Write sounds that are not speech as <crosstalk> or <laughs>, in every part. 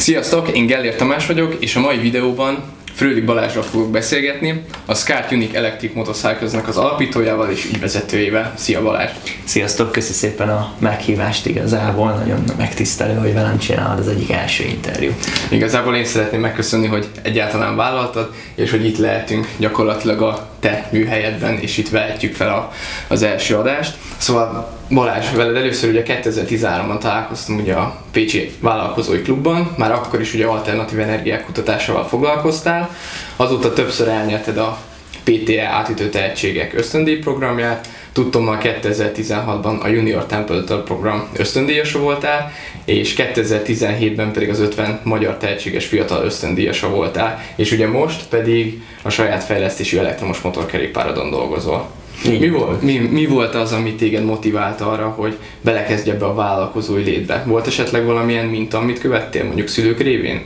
Sziasztok, én Gellér Tamás vagyok, és a mai videóban Frődik Balázsral fogok beszélgetni, a Scart Unique Electric motorcycles az alapítójával és ügyvezetőjével. Szia Balázs! Sziasztok, köszi szépen a meghívást igazából, nagyon megtisztelő, hogy velem csinálod az egyik első interjú. Igazából én szeretném megköszönni, hogy egyáltalán vállaltad, és hogy itt lehetünk gyakorlatilag a te műhelyedben, és itt vehetjük fel a, az első adást. Szóval Balázs, veled először ugye 2013-ban találkoztam ugye a Pécsi Vállalkozói Klubban, már akkor is ugye alternatív energiák kutatásával foglalkoztál, azóta többször elnyerted a PTE átütő tehetségek ösztöndíj programját, tudtommal 2016-ban a Junior Templeton program ösztöndíjasa voltál, és 2017-ben pedig az 50 magyar tehetséges fiatal ösztöndíjasa voltál, és ugye most pedig a saját fejlesztésű elektromos motorkerékpáradon dolgozol. Mi volt, mi, mi volt az, ami téged motivált arra, hogy belekezdj ebbe a vállalkozói létbe? Volt esetleg valamilyen minta, amit követtél mondjuk szülők révén?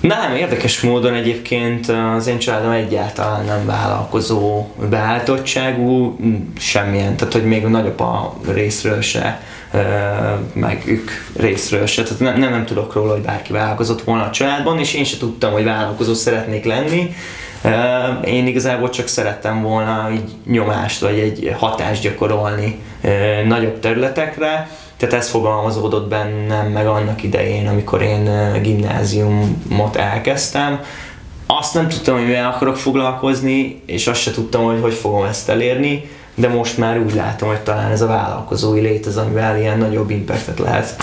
Nem, érdekes módon egyébként az én családom egyáltalán nem vállalkozó beállítottságú, semmilyen, tehát hogy még a nagyapa részről se, meg ők részről se, tehát nem, nem, nem tudok róla, hogy bárki vállalkozott volna a családban, és én se tudtam, hogy vállalkozó szeretnék lenni, én igazából csak szerettem volna így nyomást vagy egy hatást gyakorolni nagyobb területekre, tehát ez fogalmazódott bennem meg annak idején, amikor én gimnáziumot elkezdtem. Azt nem tudtam, hogy mivel akarok foglalkozni, és azt se tudtam, hogy hogy fogom ezt elérni, de most már úgy látom, hogy talán ez a vállalkozói lét az, amivel ilyen nagyobb impactet lehet,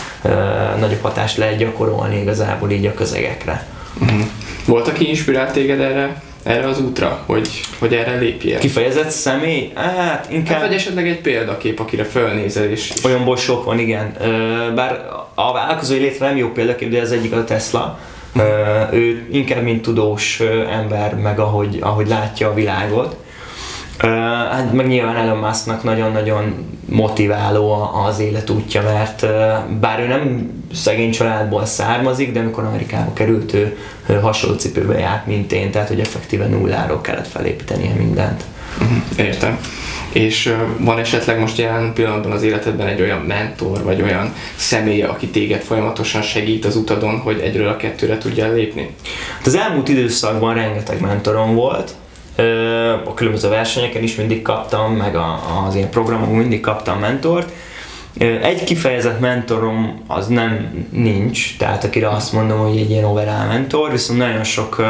nagyobb hatást lehet gyakorolni igazából így a közegekre. Uh-huh. Volt, aki inspirált téged erre erre az útra, hogy, hogy erre lépjél? Kifejezett személy? Hát inkább... Hát, vagy esetleg egy példakép, akire fölnézel is. Olyanból sok van, igen. Bár a vállalkozói létre nem jó példakép, de ez egyik a Tesla. Ő inkább mint tudós ember, meg ahogy, ahogy látja a világot. Hát meg nyilván Elon Musknak nagyon-nagyon motiváló az életútja, mert bár ő nem szegény családból származik, de amikor Amerikába került, ő hasonló cipőbe járt, mint én, tehát hogy effektíve nulláról kellett felépítenie mindent. Mhm, értem. És van esetleg most jelen pillanatban az életedben egy olyan mentor, vagy olyan személy, aki téged folyamatosan segít az utadon, hogy egyről a kettőre tudjál lépni? Hát az elmúlt időszakban rengeteg mentorom volt, a különböző versenyeken is mindig kaptam, meg az ilyen programokon mindig kaptam mentort, egy kifejezett mentorom az nem nincs, tehát akire azt mondom, hogy egy ilyen overall mentor, viszont nagyon sok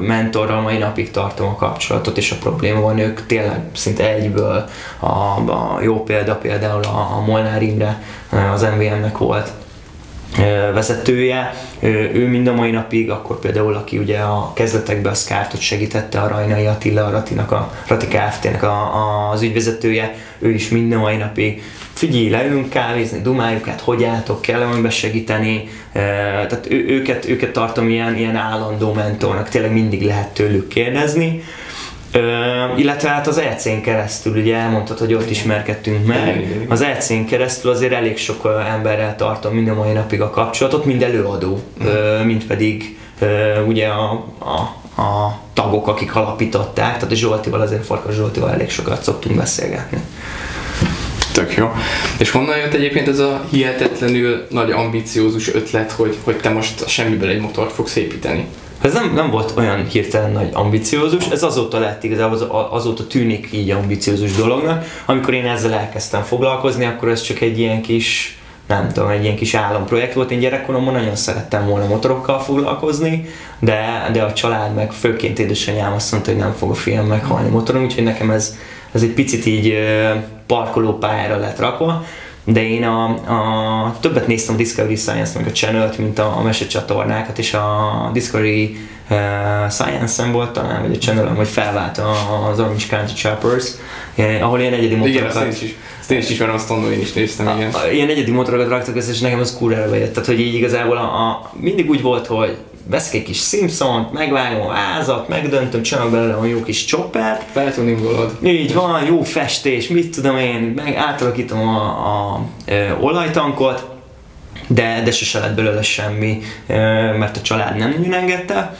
mentorral mai napig tartom a kapcsolatot, és a probléma van, ők tényleg szinte egyből a, a jó példa például a, a Molnár Imre az MVM-nek volt vezetője, ő mind a mai napig, akkor például aki ugye a kezdetekben a Skártot segítette, a Rajnai Attila, a Ratinak, a Rati Kft-nek a, a, az ügyvezetője, ő is mind a mai napig. Figyelj, leülünk kávézni, dumáljuk át, hogy álltok, kell valamiben segíteni, tehát ő, őket, őket tartom ilyen, ilyen állandó mentornak, tényleg mindig lehet tőlük kérdezni. Ö, illetve hát az EC-n keresztül, ugye elmondtad, hogy ott ismerkedtünk meg, az EC-n keresztül azért elég sok emberrel tartom minden mai napig a kapcsolatot, mind előadó, ö, mind pedig ö, ugye a, a, a tagok, akik alapították, tehát a Zsoltival, azért Farkas Zsoltival elég sokat szoktunk beszélgetni. Tök jó. És honnan jött egyébként ez a hihetetlenül nagy ambiciózus ötlet, hogy, hogy te most semmiből egy motort fogsz építeni? Ez nem, nem volt olyan hirtelen nagy ambiciózus, ez azóta lett igazából, azóta tűnik így ambiciózus dolognak. Amikor én ezzel elkezdtem foglalkozni, akkor ez csak egy ilyen kis, nem tudom, egy ilyen kis álomprojekt volt. Én gyerekkoromban nagyon szerettem volna motorokkal foglalkozni, de, de a család meg főként édesanyám azt mondta, hogy nem fog a fiam meghalni motoron, úgyhogy nekem ez, ez egy picit így parkolópályára lett rakva de én a, a, többet néztem a Discovery Science meg a channel mint a, a mesecsatornákat, és a Discovery uh, Science-en volt talán, vagy a channel vagy felvált az Orange County Choppers, eh, ahol ilyen egyedi motorokat... Igen, azt én is, azt én is ismerem, azt mondom, én is néztem, igen. A, a, ilyen egyedi motorokat raktak össze, és nekem az kurvára bejött. Tehát, hogy így igazából a, a, mindig úgy volt, hogy veszek egy kis Simpson-t, megvágom a házat, megdöntöm, csinálok belőle a jó kis choppert. Feltuningolod. Így van, jó festés, mit tudom én, meg átalakítom a, a, a olajtankot, de, de sose lett belőle semmi, mert a család nem nagyon engedte.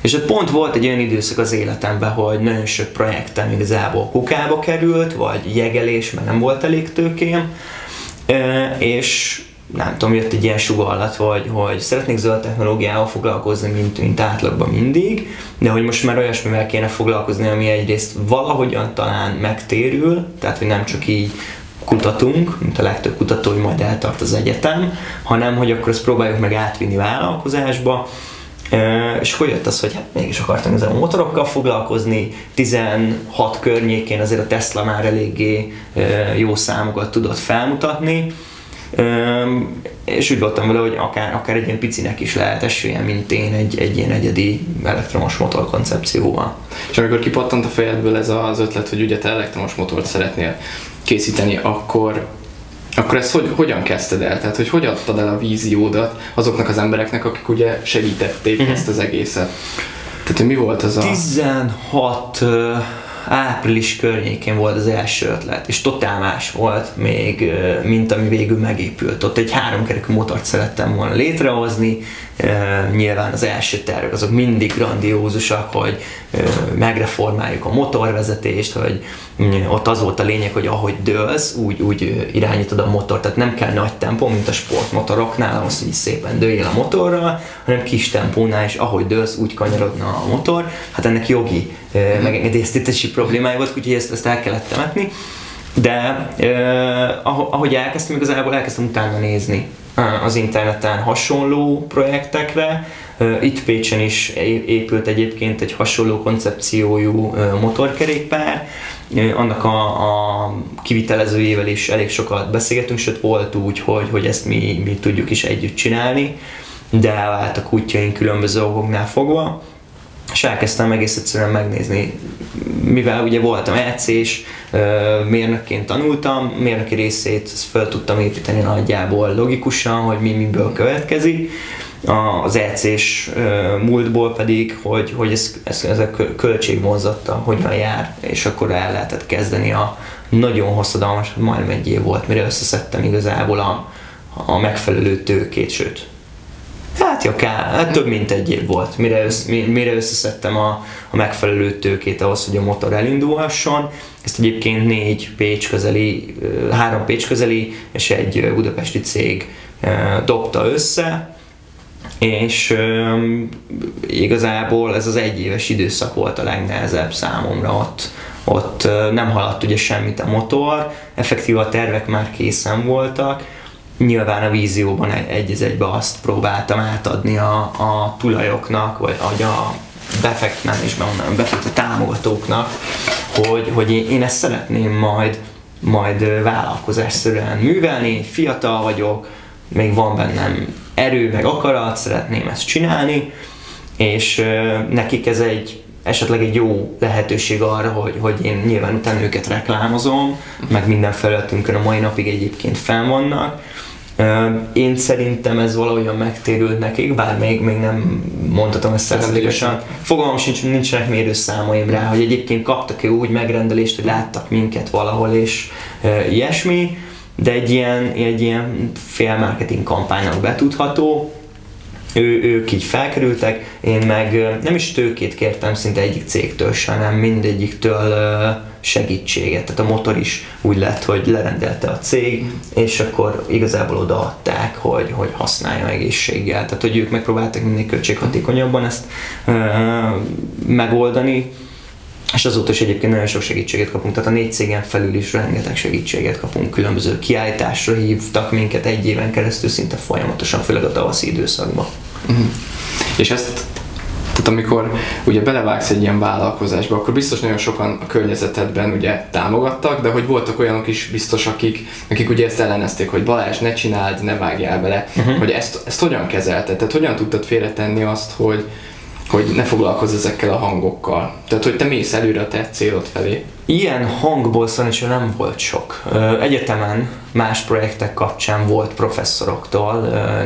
És ott pont volt egy olyan időszak az életemben, hogy nagyon sok projektem igazából kukába került, vagy jegelés, mert nem volt elég tőkém, és nem tudom, jött egy ilyen sugallat, hogy, hogy szeretnék zöld technológiával foglalkozni, mint, mint átlagban mindig, de hogy most már olyasmivel kéne foglalkozni, ami egyrészt valahogyan talán megtérül, tehát hogy nem csak így kutatunk, mint a legtöbb kutató, hogy majd eltart az egyetem, hanem hogy akkor ezt próbáljuk meg átvinni vállalkozásba, és akkor jött az, hogy hát mégis akartam ezzel a motorokkal foglalkozni, 16 környékén azért a Tesla már eléggé jó számokat tudott felmutatni, és úgy voltam vele, hogy akár, akár egy ilyen picinek is lehet esélye, mint én egy, egy ilyen egyedi elektromos motor koncepcióval. És amikor kipattant a fejedből ez az ötlet, hogy ugye te elektromos motort szeretnél készíteni, akkor akkor ezt hogy, hogyan kezdted el? Tehát, hogy hogy adtad el a víziódat azoknak az embereknek, akik ugye segítették uh-huh. ezt az egészet? Tehát, hogy mi volt az a... 16 április környékén volt az első ötlet, és totál más volt még, mint ami végül megépült. Ott egy háromkerekű motort szerettem volna létrehozni, nyilván az első tervek azok mindig grandiózusak, hogy megreformáljuk a motorvezetést, hogy ott az volt a lényeg, hogy ahogy dőlsz, úgy, úgy irányítod a motor, tehát nem kell nagy tempó, mint a sportmotoroknál, ahhoz, hogy szépen dőljél a motorral, hanem kis tempónál, és ahogy dőlsz, úgy kanyarodna a motor. Hát ennek jogi mm. megengedélyeztetési problémája volt, úgyhogy ezt, ezt el kellett temetni. De eh, ahogy elkezdtem, igazából elkezdtem utána nézni az interneten hasonló projektekre. Itt Pécsen is épült egyébként egy hasonló koncepciójú motorkerékpár. Annak a, a kivitelezőjével is elég sokat beszélgetünk, sőt volt úgy, hogy, hogy ezt mi, mi tudjuk is együtt csinálni, de elváltak útjaink különböző okoknál fogva és elkezdtem egész egyszerűen megnézni, mivel ugye voltam EC-s, mérnökként tanultam, mérnöki részét fel tudtam építeni nagyjából logikusan, hogy mi miből következik, az EC-s múltból pedig, hogy, hogy ez, ez, ez a költségvonzatta hogyan jár, és akkor el lehetett kezdeni a nagyon hosszadalmas, majdnem egy év volt, mire összeszedtem igazából a, a megfelelő tőkét, sőt Hát ja, ká, hát több mint egy év volt, mire, össz, mire összeszedtem a, a megfelelő tőkét ahhoz, hogy a motor elindulhasson. Ezt egyébként négy Pécs közeli, három Pécs közeli és egy budapesti cég dobta össze, és igazából ez az egyéves időszak volt a legnehezebb számomra ott. Ott nem haladt ugye semmit a motor, effektív a tervek már készen voltak, nyilván a vízióban egy az egybe azt próbáltam átadni a, a tulajoknak, vagy a befektetésben onnan befektető támogatóknak, hogy, hogy én, én ezt szeretném majd, majd vállalkozásszerűen művelni, fiatal vagyok, még van bennem erő, meg akarat, szeretném ezt csinálni, és nekik ez egy esetleg egy jó lehetőség arra, hogy, hogy én nyilván utána őket reklámozom, meg minden felületünkön a mai napig egyébként fenn vannak, én szerintem ez valahogyan megtérült nekik, bár még, még nem mondhatom ezt százalékosan. Fogalmam sincs, nincsenek mérőszámaim rá, hogy egyébként kaptak-e úgy megrendelést, hogy láttak minket valahol és e, ilyesmi, de egy ilyen, egy ilyen félmarketing kampánynak betudható, ő, ők így felkerültek, én meg nem is tőkét kértem szinte egyik cégtől, hanem mindegyiktől segítséget. Tehát a motor is úgy lett, hogy lerendelte a cég, és akkor igazából odaadták, hogy, hogy használja egészséggel. Tehát, hogy ők megpróbáltak minél költséghatékonyabban ezt ö, megoldani, és azóta is egyébként nagyon sok segítséget kapunk, tehát a négy cégen felül is rengeteg segítséget kapunk, különböző kiállításra hívtak minket egy éven keresztül szinte folyamatosan, főleg a tavaszi időszakban. Uh-huh. És ezt tehát amikor ugye belevágsz egy ilyen vállalkozásba, akkor biztos nagyon sokan a környezetedben ugye támogattak, de hogy voltak olyanok is biztos, akik, akik ugye ezt ellenezték, hogy Balázs, ne csináld, ne vágjál bele, uh-huh. hogy ezt, ezt hogyan kezelted? Tehát hogyan tudtad félretenni azt, hogy, hogy ne foglalkozz ezekkel a hangokkal. Tehát, hogy te mész előre a te célod felé. Ilyen hangból szerencsére nem volt sok. Egyetemen más projektek kapcsán volt professzoroktól,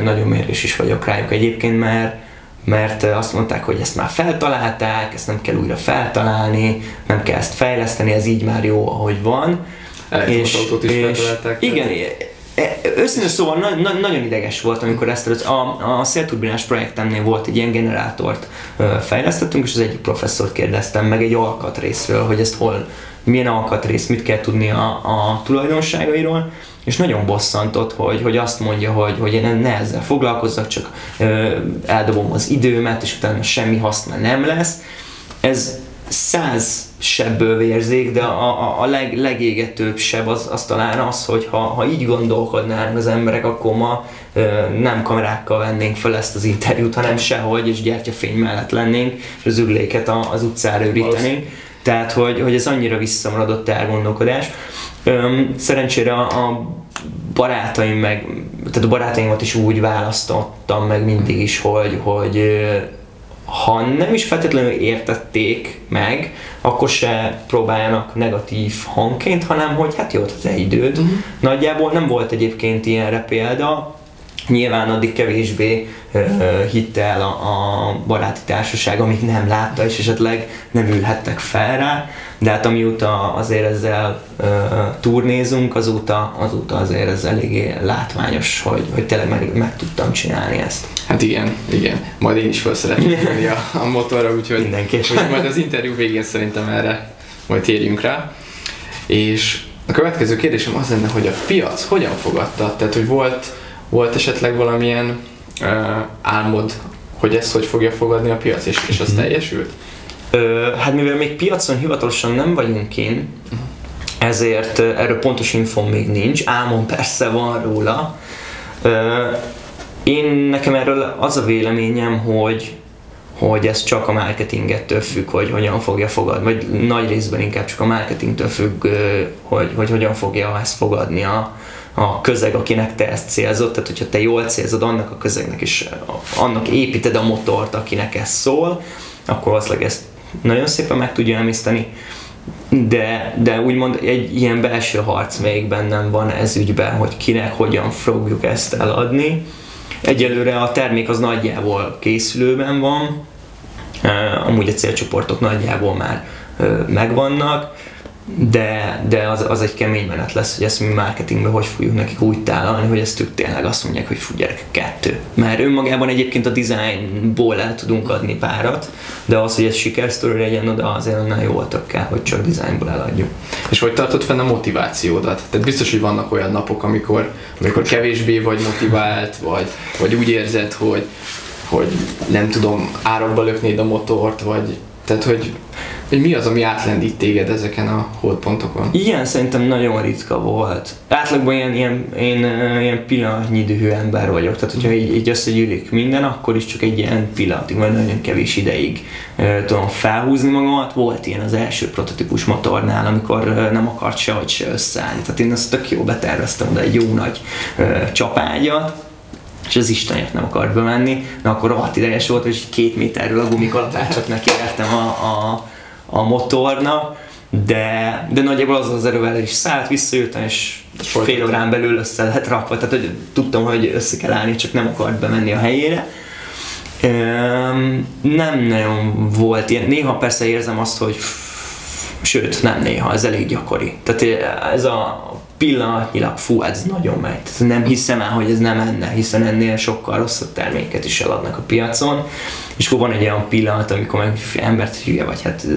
nagyon mérés is vagyok rájuk egyébként, mert mert azt mondták, hogy ezt már feltalálták, ezt nem kell újra feltalálni, nem kell ezt fejleszteni, ez így már jó, ahogy van. És, autót is és igen, Őszintén szóval na, na, nagyon ideges volt, amikor ezt a, a szélturbinás projektemnél volt egy ilyen generátort ö, fejlesztettünk, és az egyik professzort kérdeztem meg egy alkatrészről, hogy ezt hol, milyen alkatrész, mit kell tudni a, a tulajdonságairól, és nagyon bosszantott, hogy, hogy azt mondja, hogy, hogy én ne ezzel foglalkozzak, csak ö, eldobom az időmet, és utána semmi haszna nem lesz. Ez száz sebből vérzik, de a, a, a leg, legégetőbb seb az, az talán az, hogy ha, ha így gondolkodnának az emberek, akkor ma ö, nem kamerákkal vennénk fel ezt az interjút, hanem sehogy, és gyertyafény mellett lennénk, és az ürléket a, az utcára ürítenénk. Tehát, hogy, hogy ez annyira visszamaradott elgondolkodás. Öm, szerencsére a, a barátaim meg, tehát a barátaimat is úgy választottam meg mindig is, hogy, hogy ha nem is feltétlenül értették meg, akkor se próbáljanak negatív hangként, hanem hogy hát jó, az időd. Uh-huh. Nagyjából nem volt egyébként ilyenre példa, Nyilván addig kevésbé hitte el a, a baráti társaság, amíg nem látta, és esetleg nem ülhettek fel rá, de hát amióta azért ezzel uh, turnézunk, azóta, azóta azért ez eléggé látványos, hogy, hogy tényleg meg, meg tudtam csinálni ezt. Hát igen, igen. Majd én is fel szeretném <laughs> a, a motorra, úgyhogy Mindenképpen. majd az interjú végén szerintem erre majd térjünk rá. És a következő kérdésem az lenne, hogy a piac hogyan fogadta? Tehát, hogy volt volt esetleg valamilyen uh, álmod, hogy ezt hogy fogja fogadni a piac, és, és az mm. teljesült? Ö, hát mivel még piacon hivatalosan nem vagyunk kint, ezért erről pontos infom még nincs, álmom persze van róla. Ö, én nekem erről az a véleményem, hogy hogy ez csak a marketingettől függ, hogy hogyan fogja fogadni, vagy nagy részben inkább csak a marketingtől függ, hogy, hogy hogyan fogja ezt fogadni a, a közeg, akinek te ezt célzod, tehát hogyha te jól célzod annak a közegnek is, annak építed a motort, akinek ez szól, akkor valószínűleg ezt nagyon szépen meg tudja emészteni, de, de úgymond egy ilyen belső harc még bennem van ez ügyben, hogy kinek hogyan fogjuk ezt eladni. Egyelőre a termék az nagyjából készülőben van, amúgy a célcsoportok nagyjából már megvannak, de, de az, az egy kemény menet lesz, hogy ezt mi marketingben hogy fogjuk nekik úgy tálalni, hogy ezt ők tényleg azt mondják, hogy fú gyerek, kettő. Mert önmagában egyébként a designból el tudunk adni párat, de az, hogy ez sikersztori legyen, oda azért annál jól több kell, hogy csak designból eladjuk. És hogy tartod fenn a motivációdat? Tehát biztos, hogy vannak olyan napok, amikor, amikor kevésbé vagy motivált, vagy, vagy úgy érzed, hogy, hogy nem tudom, árokba löknéd a motort, vagy tehát, hogy hogy mi az, ami átlendít téged ezeken a holdpontokon? Igen, szerintem nagyon ritka volt. Átlagban ilyen, ilyen, én ilyen pillanatnyi dühű ember vagyok, tehát hogyha így, így összegyűlik minden, akkor is csak egy ilyen pillanatig, vagy nagyon kevés ideig uh, tudom felhúzni magamat. Volt ilyen az első prototípus motornál, amikor uh, nem akart sehogy se összeállni. Tehát én azt tök jó beterveztem oda egy jó nagy uh, csapágyat, és az Istenért nem akart bemenni, de akkor rohadt ideges volt, és két méterről a gumikalapácsot nekiértem a, a, a motornak, de, de nagyjából az az erővel is szállt, visszajöttem, és fél órán belül össze lehet rakva, tehát hogy tudtam, hogy össze kell állni, csak nem akart bemenni a helyére. nem nagyon volt ilyen, néha persze érzem azt, hogy sőt, nem néha, ez elég gyakori. Tehát ez a pillanatnyilag, fú, ez nagyon megy. Nem hiszem el, hogy ez nem enne, hiszen ennél sokkal rosszabb terméket is eladnak a piacon. És akkor van egy olyan pillanat, amikor meg embert hülye vagy, hát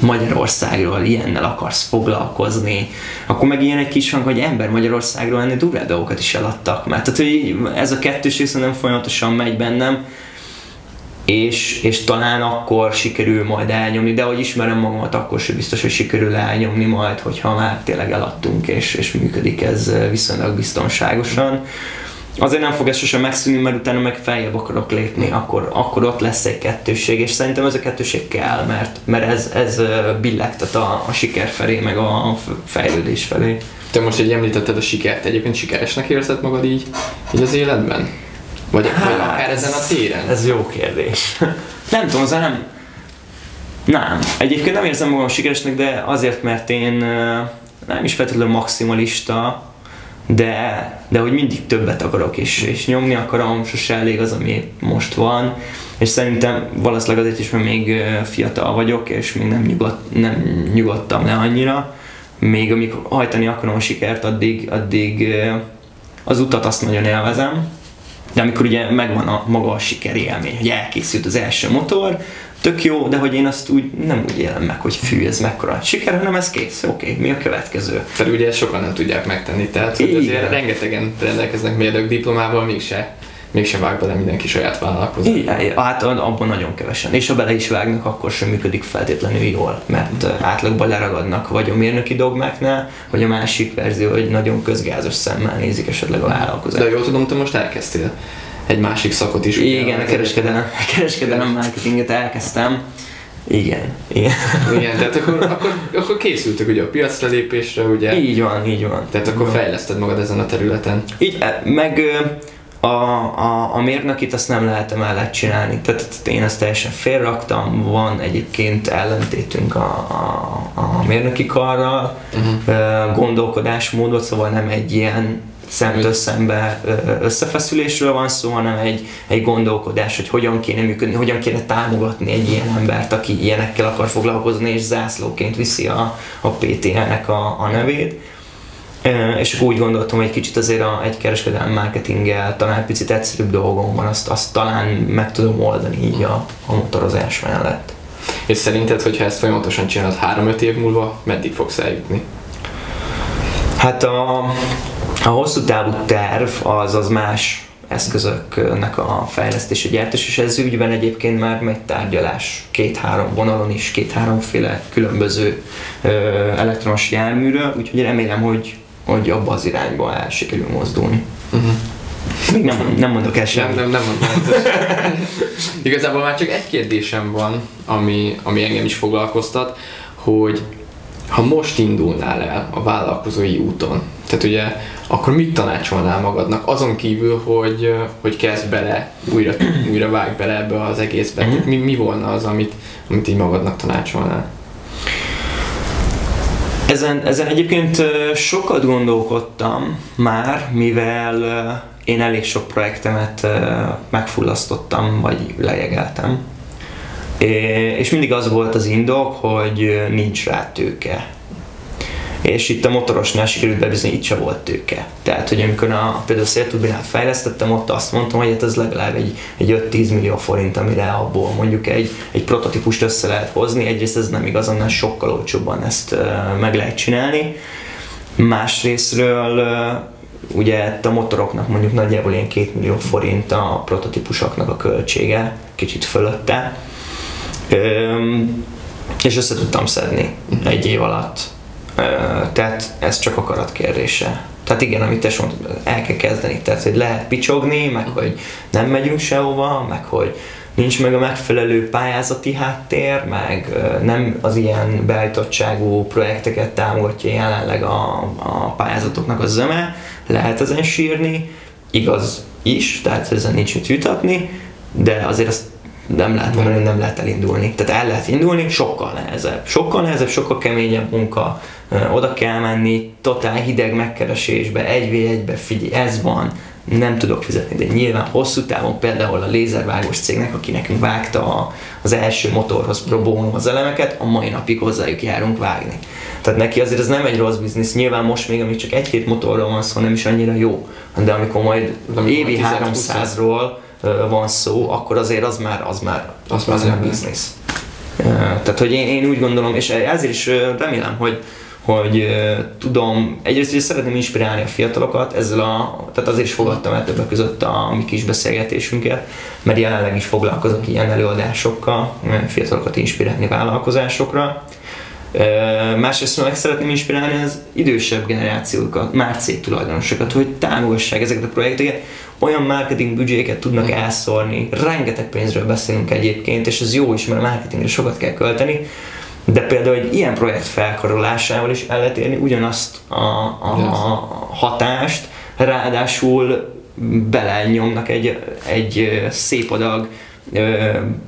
Magyarországról ilyennel akarsz foglalkozni, akkor meg ilyen egy kis hang, hogy ember Magyarországról ennél durvább dolgokat is eladtak. Mert tehát, hogy ez a kettőség szerintem folyamatosan megy bennem, és, és talán akkor sikerül majd elnyomni, de hogy ismerem magamat, akkor sem biztos, hogy sikerül elnyomni majd, hogyha már tényleg eladtunk, és, és működik ez viszonylag biztonságosan. Azért nem fog ez sosem megszűnni, mert utána meg feljebb akarok lépni, akkor, akkor ott lesz egy kettőség, és szerintem ez a kettőség kell, mert, mert ez, ez billegtet a, a siker felé, meg a fejlődés felé. Te most egy említetted a sikert, egyébként sikeresnek érzed magad így, így az életben? Vagy, hát, vagy akár ezen a téren? Ez jó kérdés. <laughs> nem tudom, az nem... Nem. Egyébként nem érzem magam sikeresnek, de azért, mert én nem is feltétlenül maximalista, de, de hogy mindig többet akarok, és, és nyomni akarom, sose elég az, ami most van, és szerintem valószínűleg azért is, mert még fiatal vagyok, és még nem, nyugodt, nem nyugodtam le annyira, még amíg hajtani akarom a sikert, addig, addig az utat azt nagyon élvezem, de amikor ugye megvan a maga a sikerélmény, hogy elkészült az első motor, tök jó, de hogy én azt úgy nem úgy élem meg, hogy fű, ez mekkora siker, hanem ez kész, oké, okay, mi a következő. Tehát ugye sokan nem tudják megtenni, tehát hogy azért rengetegen rendelkeznek mérnök diplomával, mégse mégsem vág bele mindenki saját vállalkozásba. Igen, hát abban nagyon kevesen. És ha bele is vágnak, akkor sem működik feltétlenül jól, mert átlagban leragadnak vagy a mérnöki dogmáknál, vagy a másik verzió, hogy nagyon közgázos szemmel nézik esetleg a vállalkozást. De jól tudom, te most elkezdtél egy másik szakot is. Igen, a kereskedelem, a <laughs> kereskedelem marketinget elkezdtem. Igen, igen. Igen, tehát akkor, akkor, akkor készültek ugye a piacra lépésre, ugye? Így van, így van. Tehát akkor fejleszted magad ezen a területen. Így, meg a, a, a mérnökit azt nem lehet emellett csinálni. Tehát én ezt teljesen félraktam, van egyébként ellentétünk a, a, a mérnöki karral, uh-huh. gondolkodásmódot, szóval nem egy ilyen szemtől szembe összefeszülésről van szó, hanem egy, egy gondolkodás, hogy hogyan kéne működni, hogyan kéne támogatni egy ilyen embert, aki ilyenekkel akar foglalkozni, és zászlóként viszi a, a PTL-nek a, a nevét. És akkor úgy gondoltam, hogy egy kicsit azért a, egy kereskedelmi marketinggel talán picit egyszerűbb dolgom van, azt, azt talán meg tudom oldani így a, a motorozás mellett. És szerinted, hogyha ezt folyamatosan csinálod 3-5 év múlva, meddig fogsz eljutni? Hát a, a hosszú távú terv az az más eszközöknek a fejlesztése, gyártás, és ez ügyben egyébként már megy tárgyalás két-három vonalon is, két-háromféle különböző ö, elektromos járműről, úgyhogy remélem, hogy, hogy abba az irányba el sikerül mozdulni. Uh-huh. Még nem, nem mondok el semmit. Nem, nem, nem mondom. <laughs> Igazából már csak egy kérdésem van, ami, ami engem is foglalkoztat, hogy ha most indulnál el a vállalkozói úton, tehát ugye, akkor mit tanácsolnál magadnak? Azon kívül, hogy, hogy kezd bele, újra, újra vágj bele ebbe az egészbe. Mm-hmm. Mi, mi volna az, amit, amit így magadnak tanácsolnál? Ezen, ezen egyébként sokat gondolkodtam már, mivel én elég sok projektemet megfullasztottam, vagy lejegeltem. És mindig az volt az indok, hogy nincs rá tőke és itt a motorosnál sikerült bebizonyítani, itt se volt tőke. Tehát, hogy amikor a, például a szélturbinát fejlesztettem, ott azt mondtam, hogy hát ez legalább egy, egy 5-10 millió forint, amire abból mondjuk egy, egy prototípust össze lehet hozni. Egyrészt ez nem igaz, annál sokkal olcsóbban ezt meg lehet csinálni. Másrésztről ugye a motoroknak mondjuk nagyjából ilyen 2 millió forint a prototípusoknak a költsége, kicsit fölötte. Um, és össze tudtam szedni egy év alatt tehát ez csak akarat kérdése. Tehát igen, amit te mondtad, el kell kezdeni. Tehát, hogy lehet picsogni, meg hogy nem megyünk sehova, meg hogy nincs meg a megfelelő pályázati háttér, meg nem az ilyen beállítottságú projekteket támogatja jelenleg a, a pályázatoknak a zöme, lehet ezen sírni, igaz is, tehát ezen nincs mit jutatni, de azért azt nem lehet mondani, nem lehet elindulni. Tehát el lehet indulni, sokkal nehezebb. Sokkal nehezebb, sokkal keményebb munka, oda kell menni, totál hideg megkeresésbe, egy v egybe, figyelj, ez van, nem tudok fizetni, de nyilván hosszú távon például a lézervágós cégnek, aki nekünk vágta az első motorhoz pro bono az elemeket, a mai napig hozzájuk járunk vágni. Tehát neki azért ez nem egy rossz biznisz, nyilván most még, amíg csak egy-két motorról van szó, nem is annyira jó, de amikor majd évi 300-ról van szó, akkor azért az már, az már, az, az már biznisz. Tehát, hogy én, én úgy gondolom, és ezért is remélem, hogy hogy tudom, egyrészt hogy szeretném inspirálni a fiatalokat, ezzel a, tehát azért is fogadtam el többek között a mi kis beszélgetésünket, mert jelenleg is foglalkozok ilyen előadásokkal, fiatalokat inspirálni vállalkozásokra. Másrészt meg szeretném inspirálni az idősebb generációkat, már cégtulajdonosokat, hogy támogassák ezeket a projekteket, olyan marketing büdzséket tudnak elszórni, rengeteg pénzről beszélünk egyébként, és ez jó is, mert a marketingre sokat kell költeni, de például egy ilyen projekt felkarolásával is el lehet érni ugyanazt a, a, a hatást, ráadásul belenyomnak egy, egy szép adag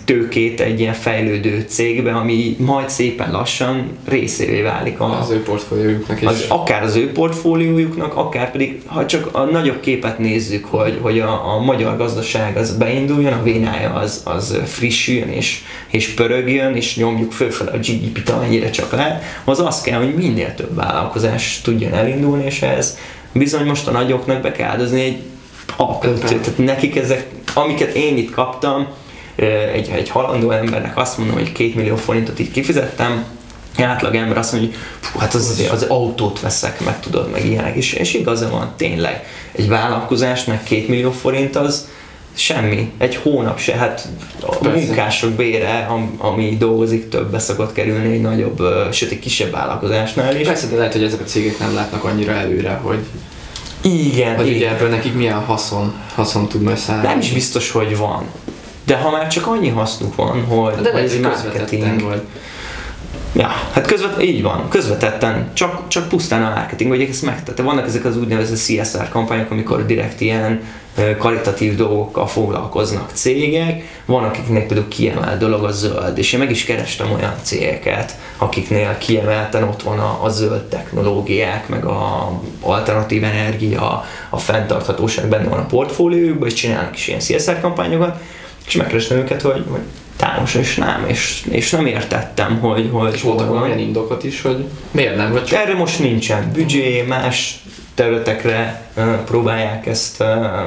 tőkét egy ilyen fejlődő cégbe, ami majd szépen lassan részévé válik a, az ő portfóliójuknak is. Az, akár az ő portfóliójuknak, akár pedig, ha csak a nagyobb képet nézzük, hogy, hogy a, a magyar gazdaság az beinduljon, a vénája az, az frissüljön és, és pörögjön, és nyomjuk fölfele a GDP-t amennyire csak lehet, az az kell, hogy minél több vállalkozás tudjon elindulni, és ez bizony most a nagyoknak be kell áldozni egy a, tehát nekik ezek, amiket én itt kaptam, egy, egy halandó embernek azt mondom, hogy két millió forintot így kifizettem, átlag ember azt mondja, hogy hát az, azért az autót veszek, meg tudod, meg ilyenek, és, és igaza van, tényleg. Egy vállalkozásnak két millió forint az, semmi, egy hónap se, hát a Persze. munkások bére, ami dolgozik, többbe szokott kerülni egy nagyobb, sőt egy kisebb vállalkozásnál is. Persze, de lehet, hogy ezek a cégek nem látnak annyira előre, hogy igen, hogy igen. ebből nekik milyen haszon, haszon tud majd szállni. Nem is biztos, hogy van. De ha már csak annyi hasznuk van, hogy, de hogy ez marketing, vagy. Ja, hát közvet, így van, közvetetten, csak, csak pusztán a marketing, vagy ezt megtette. Vannak ezek az úgynevezett CSR kampányok, amikor direkt ilyen karitatív dolgokkal foglalkoznak cégek, van akiknek például kiemelt dolog a zöld, és én meg is kerestem olyan cégeket, akiknél kiemelten ott van a, a zöld technológiák, meg a alternatív energia, a fenntarthatóság benne van a portfóliójukban, és csinálnak is ilyen CSR kampányokat, és megkerestem őket, hogy, hogy támos, és nem, és, és nem értettem, hogy... hogy és voltak olyan indokot is, hogy miért nem? Vagy csak... Erre most nincsen büdzsé, más területekre próbálják ezt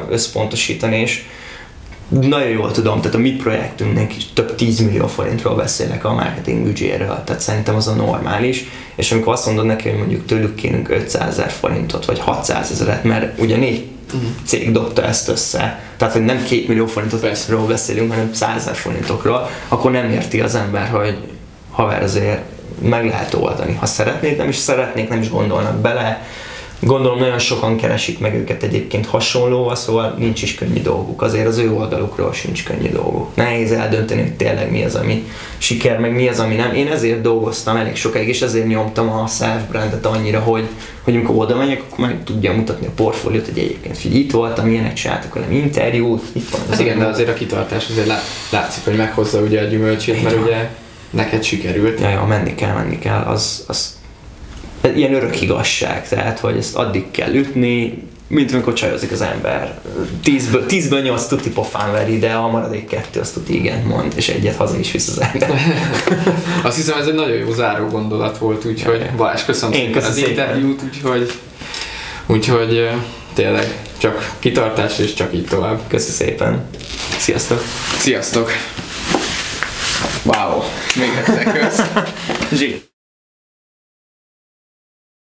összpontosítani, és nagyon jól tudom, tehát a mi projektünknek is több 10 millió forintról beszélek a marketing büdzséről, tehát szerintem az a normális, és amikor azt mondod neki, hogy mondjuk tőlük kérünk 500 ezer forintot, vagy 600 ezeret, mert ugye négy. Cég dobta ezt össze, tehát hogy nem 2 millió forintotról beszélünk, hanem 100 ezer forintokról, akkor nem érti az ember, hogy haver azért meg lehet oldani. Ha szeretnéd, nem is szeretnék, nem is gondolnak bele, Gondolom nagyon sokan keresik meg őket egyébként hasonlóval, szóval nincs is könnyű dolguk. Azért az ő oldalukról sincs könnyű dolguk. Nehéz eldönteni, hogy tényleg mi az, ami siker, meg mi az, ami nem. Én ezért dolgoztam elég sokáig, és ezért nyomtam a self-brandet annyira, hogy, hogy amikor oda megyek, akkor meg tudja mutatni a portfóliót, hogy egyébként figyelj, itt voltam, ilyenek csináltak velem interjút, itt van az Hát igen, de azért a kitartás azért látszik, hogy meghozza ugye a gyümölcsét, mert ugye neked sikerült. Ja, ja, menni kell, menni kell, az, az ilyen örök igazság, tehát hogy ezt addig kell ütni, mint amikor csajozik az ember. Tízből, tízből nyolc tuti pofán veri, de a maradék kettő azt tuti igen mond, és egyet haza is visz az ember. <laughs> azt hiszem ez egy nagyon jó záró gondolat volt, úgyhogy Balázs, köszönöm Én köszönöm az szépen. interjút, úgyhogy, úgyhogy tényleg csak kitartás és csak így tovább. Köszi szépen. Sziasztok. Sziasztok. Wow. Még egyszer kösz. <laughs>